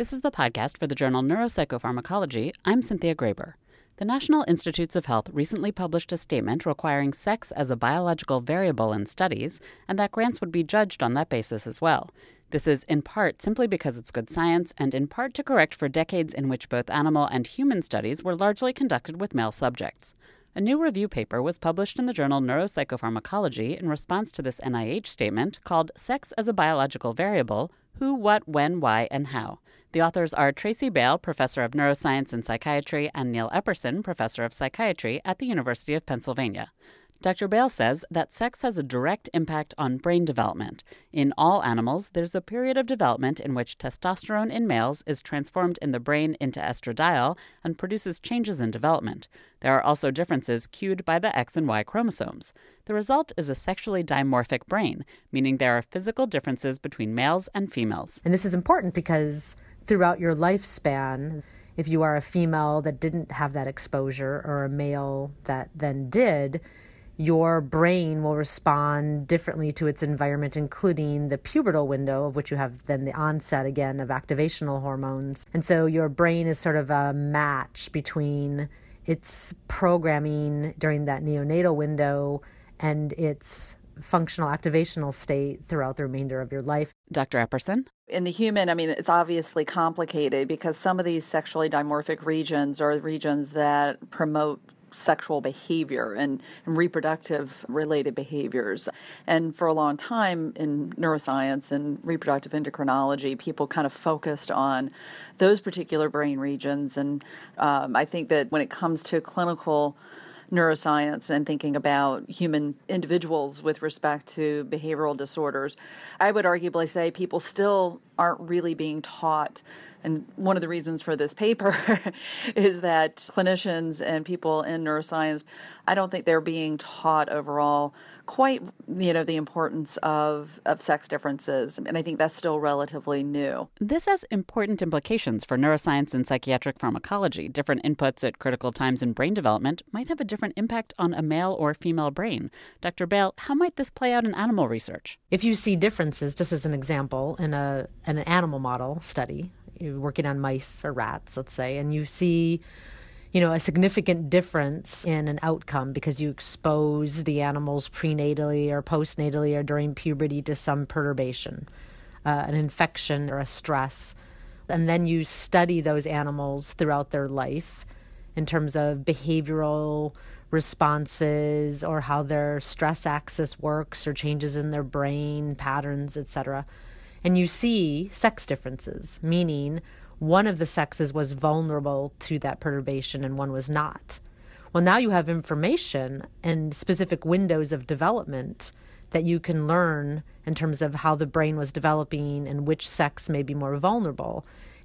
This is the podcast for the journal Neuropsychopharmacology. I'm Cynthia Graber. The National Institutes of Health recently published a statement requiring sex as a biological variable in studies, and that grants would be judged on that basis as well. This is in part simply because it's good science, and in part to correct for decades in which both animal and human studies were largely conducted with male subjects. A new review paper was published in the journal Neuropsychopharmacology in response to this NIH statement called Sex as a Biological Variable Who, What, When, Why, and How. The authors are Tracy Bale, professor of neuroscience and psychiatry, and Neill Epperson, professor of psychiatry at the University of Pennsylvania. Dr. Bale says that sex has a direct impact on brain development. In all animals, there's a period of development in which testosterone in males is transformed in the brain into estradiol and produces changes in development. There are also differences cued by the X and Y chromosomes. The result is a sexually dimorphic brain, meaning there are physical differences between males and females. And this is important because throughout your lifespan, if you are a female that didn't have that exposure or a male that then did, your brain will respond differently to its environment, including the pubertal window, of which you have then the onset again of activational hormones. And so your brain is sort of a match between its programming during that neonatal window and its functional activational state throughout the remainder of your life. Dr. Epperson? In the human, I mean, it's obviously complicated because some of these sexually dimorphic regions are regions that promote sexual behavior and, and, reproductive related behaviors. And for a long time in neuroscience and reproductive endocrinology, people kind of focused on those particular brain regions. And um, I think that when it comes to clinical neuroscience and thinking about human individuals with respect to behavioral disorders, I would arguably say people still aren't really being taught. And one of the reasons for this paper is that clinicians and people in neuroscience, I don't think they're being taught overall quite you know the importance of of sex differences. And i think that's still relatively new. This has important implications for neuroscience and psychiatric pharmacology. Different inputs at critical times in brain development might have a different impact on a male or female brain. Dr bale how might this play out in animal research? If you see differences just as an example in a in an animal model study you're working on mice or rats let's say and you see you know, a significant difference in an outcome because you expose the animals prenatally or postnatally or during puberty to some perturbation, uh, an infection or a stress. And then you study those animals throughout their life in terms of behavioral responses or how their stress axis works or changes in their brain patterns, etc. And you see sex differences, meaning one of the sexes was vulnerable to that perturbation and one was not. Well, now you have information and specific windows of development that you can learn in terms of how the brain was developing and which sex may be more vulnerable.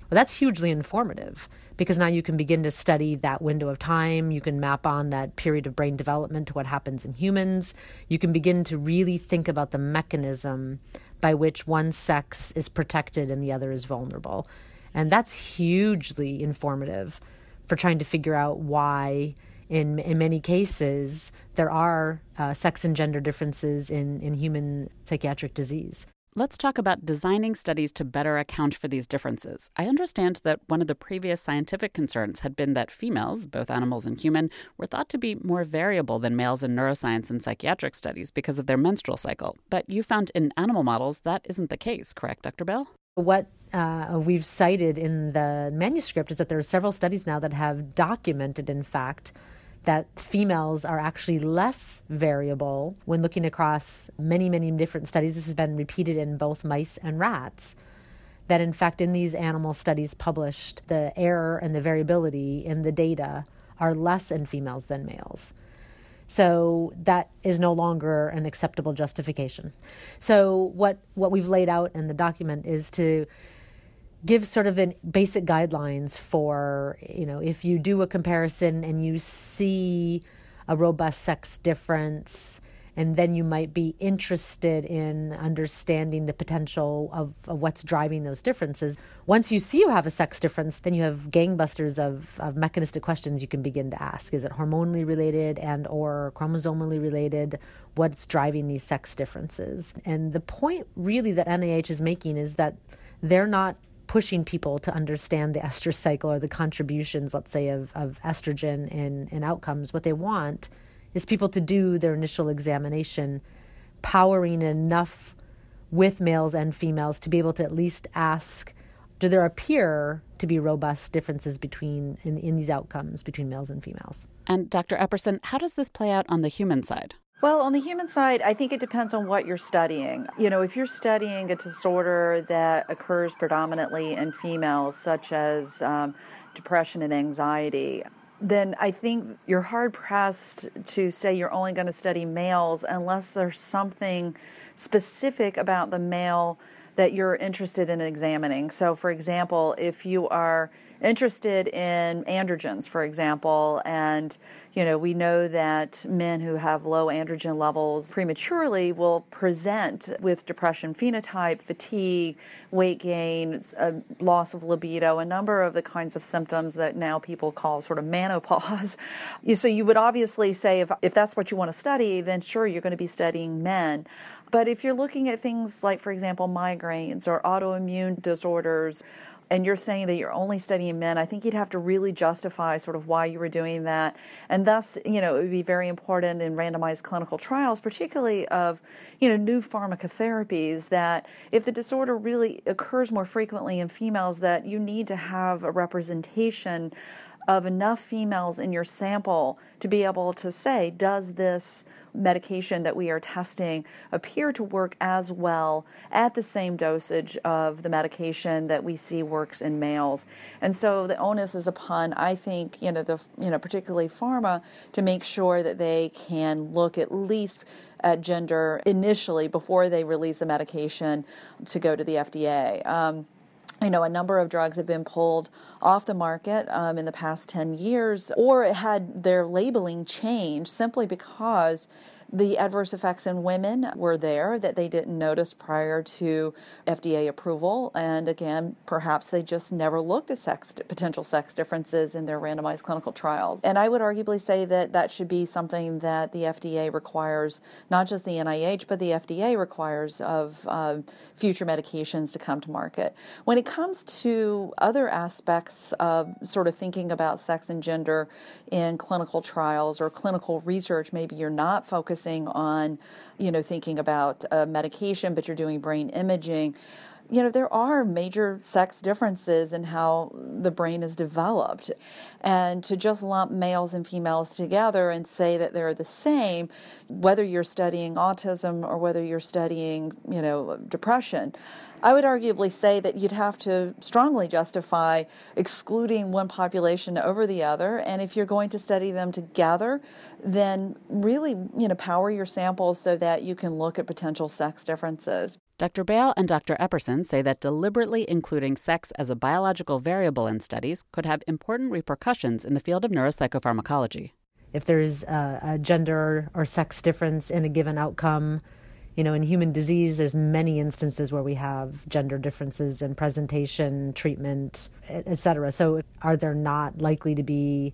Well, that's hugely informative because now you can begin to study that window of time. You can map on that period of brain development to what happens in humans. You can begin to really think about the mechanism by which one sex is protected and the other is vulnerable. And that's hugely informative for trying to figure out why, in, in many cases, there are uh, sex and gender differences in, in human psychiatric disease. Let's talk about designing studies to better account for these differences. I understand that one of the previous scientific concerns had been that females, both animals and human, were thought to be more variable than males in neuroscience and psychiatric studies because of their menstrual cycle. But you found in animal models that isn't the case, correct, Dr. Bale? What uh, we've cited in the manuscript is that there are several studies now that have documented, in fact, that females are actually less variable when looking across many, many different studies. This has been repeated in both mice and rats. That, in fact, in these animal studies published, the error and the variability in the data are less in females than males. So that is no longer an acceptable justification. So what what we've laid out in the document is to give sort of an basic guidelines for you know if you do a comparison and you see a robust sex difference and then you might be interested in understanding the potential of, of what's driving those differences. Once you see you have a sex difference, then you have gangbusters of, of mechanistic questions you can begin to ask. Is it hormonally related and or chromosomally related? What's driving these sex differences? And the point really that NIH is making is that they're not pushing people to understand the estrous cycle or the contributions, let's say, of, of estrogen in, in outcomes. What they want is people to do their initial examination, powering enough with males and females to be able to at least ask do there appear to be robust differences between in, in these outcomes between males and females and dr epperson how does this play out on the human side well, on the human side, I think it depends on what you're studying. You know, if you're studying a disorder that occurs predominantly in females, such as um, depression and anxiety, then I think you're hard pressed to say you're only going to study males unless there's something specific about the male that you're interested in examining. So, for example, if you are interested in androgens, for example, and you know we know that men who have low androgen levels prematurely will present with depression phenotype, fatigue, weight gain, loss of libido, a number of the kinds of symptoms that now people call sort of menopause. so you would obviously say if if that's what you want to study, then sure you're going to be studying men. But if you're looking at things like, for example, migraines or autoimmune disorders, and you're saying that you're only studying men, I think you'd have to really justify sort of why you were doing that. And thus, you know, it would be very important in randomized clinical trials, particularly of, you know, new pharmacotherapies, that if the disorder really occurs more frequently in females, that you need to have a representation of enough females in your sample to be able to say, does this medication that we are testing appear to work as well at the same dosage of the medication that we see works in males. And so the onus is upon, I think, you know, the you know, particularly pharma to make sure that they can look at least at gender initially before they release a medication to go to the FDA. Um, you know, a number of drugs have been pulled off the market um, in the past 10 years or had their labeling changed simply because the adverse effects in women were there that they didn't notice prior to FDA approval. And again, perhaps they just never looked at sex, potential sex differences in their randomized clinical trials. And I would arguably say that that should be something that the FDA requires, not just the NIH, but the FDA requires of uh, future medications to come to market. When it comes to other aspects of sort of thinking about sex and gender in clinical trials or clinical research, maybe you're not focused focusing on, you know, thinking about uh, medication, but you're doing brain imaging, you know, there are major sex differences in how the brain is developed. And to just lump males and females together and say that they're the same, whether you're studying autism or whether you're studying, you know, depression, I would arguably say that you'd have to strongly justify excluding one population over the other. And if you're going to study them together, then really, you know, power your samples so that you can look at potential sex differences. Dr. Bale and Dr. Epperson say that deliberately including sex as a biological variable in studies could have important repercussions in the field of neuropsychopharmacology. If there's a, a gender or sex difference in a given outcome, you know, in human disease, there's many instances where we have gender differences in presentation, treatment, etc. So, are there not likely to be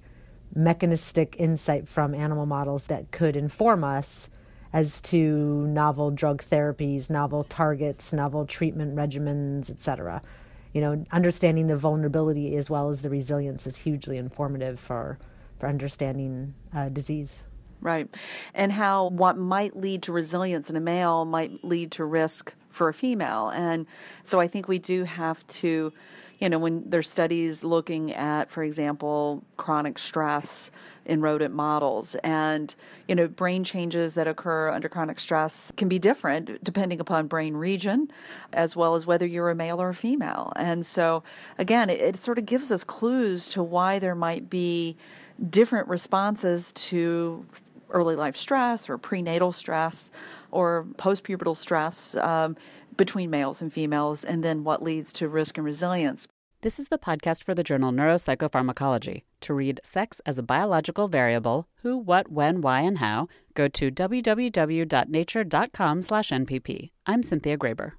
mechanistic insight from animal models that could inform us as to novel drug therapies, novel targets, novel treatment regimens, etc.? You know, understanding the vulnerability as well as the resilience is hugely informative for for understanding uh, disease. Right. And how what might lead to resilience in a male might lead to risk for a female. And so I think we do have to, you know, when there's studies looking at, for example, chronic stress in rodent models and, you know, brain changes that occur under chronic stress can be different depending upon brain region as well as whether you're a male or a female. And so, again, it, it sort of gives us clues to why there might be different responses to early life stress or prenatal stress or postpubertal stress um, between males and females, and then what leads to risk and resilience. This is the podcast for the journal Neuropsychopharmacology. To read Sex as a Biological Variable, Who, What, When, Why, and How, go to www.nature.com/npp. I'm Cynthia Graber.